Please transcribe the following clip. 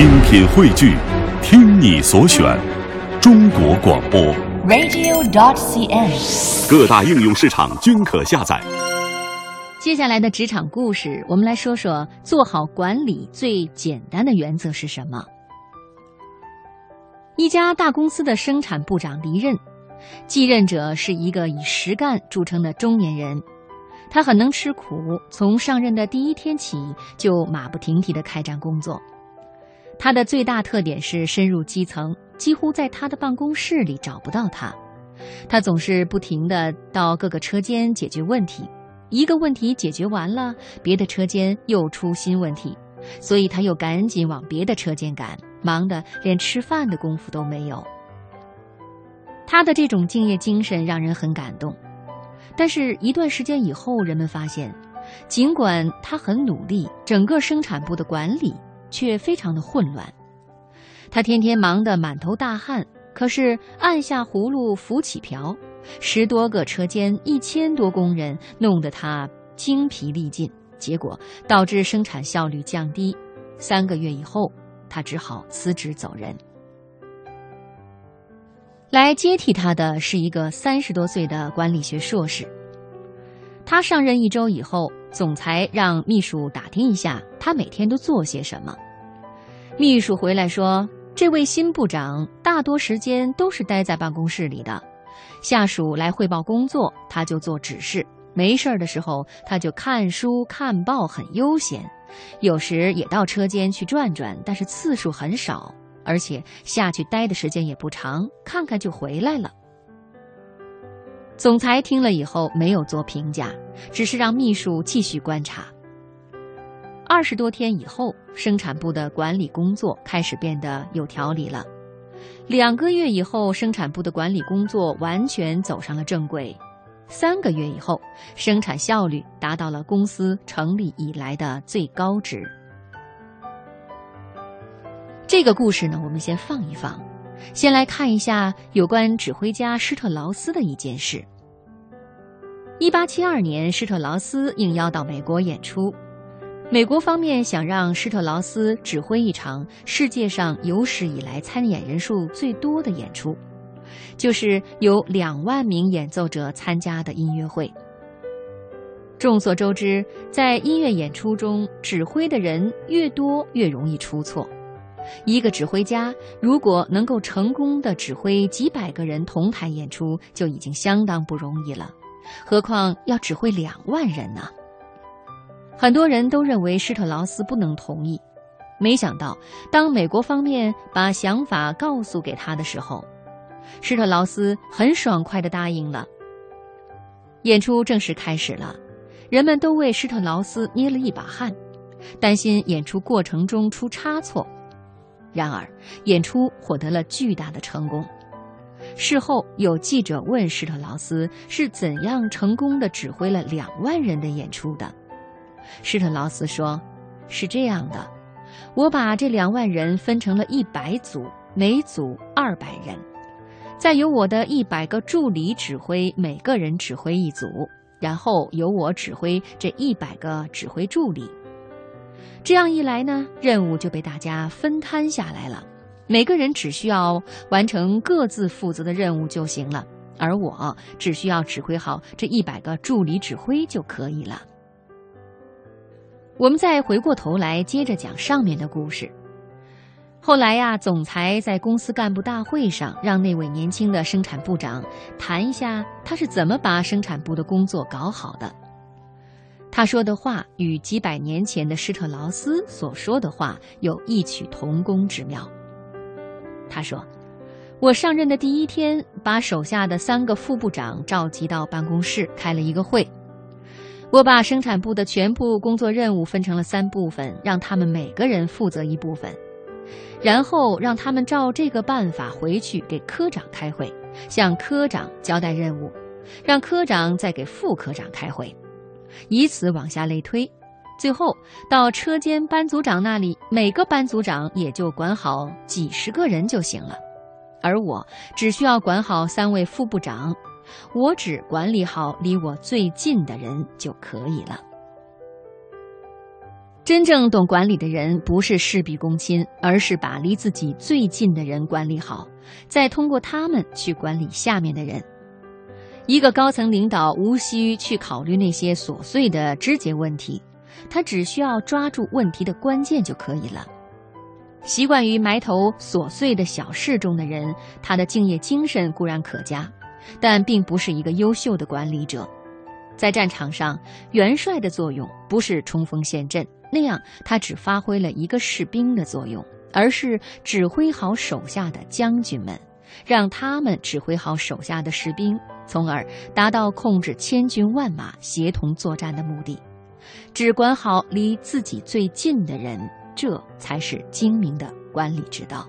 精品汇聚，听你所选，中国广播。radio.dot.cn，。各大应用市场均可下载。接下来的职场故事，我们来说说做好管理最简单的原则是什么。一家大公司的生产部长离任，继任者是一个以实干著称的中年人。他很能吃苦，从上任的第一天起就马不停蹄地开展工作。他的最大特点是深入基层，几乎在他的办公室里找不到他。他总是不停地到各个车间解决问题，一个问题解决完了，别的车间又出新问题，所以他又赶紧往别的车间赶，忙得连吃饭的功夫都没有。他的这种敬业精神让人很感动。但是，一段时间以后，人们发现，尽管他很努力，整个生产部的管理却非常的混乱。他天天忙得满头大汗，可是按下葫芦浮起瓢，十多个车间，一千多工人，弄得他精疲力尽，结果导致生产效率降低。三个月以后，他只好辞职走人。来接替他的是一个三十多岁的管理学硕士。他上任一周以后，总裁让秘书打听一下他每天都做些什么。秘书回来说，这位新部长大多时间都是待在办公室里的，下属来汇报工作，他就做指示；没事儿的时候，他就看书看报，很悠闲。有时也到车间去转转，但是次数很少。而且下去待的时间也不长，看看就回来了。总裁听了以后没有做评价，只是让秘书继续观察。二十多天以后，生产部的管理工作开始变得有条理了。两个月以后，生产部的管理工作完全走上了正轨。三个月以后，生产效率达到了公司成立以来的最高值。这个故事呢，我们先放一放，先来看一下有关指挥家施特劳斯的一件事。一八七二年，施特劳斯应邀到美国演出，美国方面想让施特劳斯指挥一场世界上有史以来参演人数最多的演出，就是有两万名演奏者参加的音乐会。众所周知，在音乐演出中，指挥的人越多，越容易出错。一个指挥家如果能够成功的指挥几百个人同台演出，就已经相当不容易了，何况要指挥两万人呢？很多人都认为施特劳斯不能同意，没想到当美国方面把想法告诉给他的时候，施特劳斯很爽快地答应了。演出正式开始了，人们都为施特劳斯捏了一把汗，担心演出过程中出差错。然而，演出获得了巨大的成功。事后有记者问施特劳斯是怎样成功的指挥了两万人的演出的。施特劳斯说：“是这样的，我把这两万人分成了一百组，每组二百人，再由我的一百个助理指挥，每个人指挥一组，然后由我指挥这一百个指挥助理。”这样一来呢，任务就被大家分摊下来了，每个人只需要完成各自负责的任务就行了，而我只需要指挥好这一百个助理指挥就可以了。我们再回过头来接着讲上面的故事。后来呀，总裁在公司干部大会上让那位年轻的生产部长谈一下他是怎么把生产部的工作搞好的。他说的话与几百年前的施特劳斯所说的话有异曲同工之妙。他说：“我上任的第一天，把手下的三个副部长召集到办公室开了一个会。我把生产部的全部工作任务分成了三部分，让他们每个人负责一部分，然后让他们照这个办法回去给科长开会，向科长交代任务，让科长再给副科长开会。”以此往下类推，最后到车间班组长那里，每个班组长也就管好几十个人就行了，而我只需要管好三位副部长，我只管理好离我最近的人就可以了。真正懂管理的人，不是事必躬亲，而是把离自己最近的人管理好，再通过他们去管理下面的人。一个高层领导无需去考虑那些琐碎的枝节问题，他只需要抓住问题的关键就可以了。习惯于埋头琐碎的小事中的人，他的敬业精神固然可嘉，但并不是一个优秀的管理者。在战场上，元帅的作用不是冲锋陷阵，那样他只发挥了一个士兵的作用，而是指挥好手下的将军们，让他们指挥好手下的士兵，从而达到控制千军万马、协同作战的目的。只管好离自己最近的人。这才是精明的管理之道。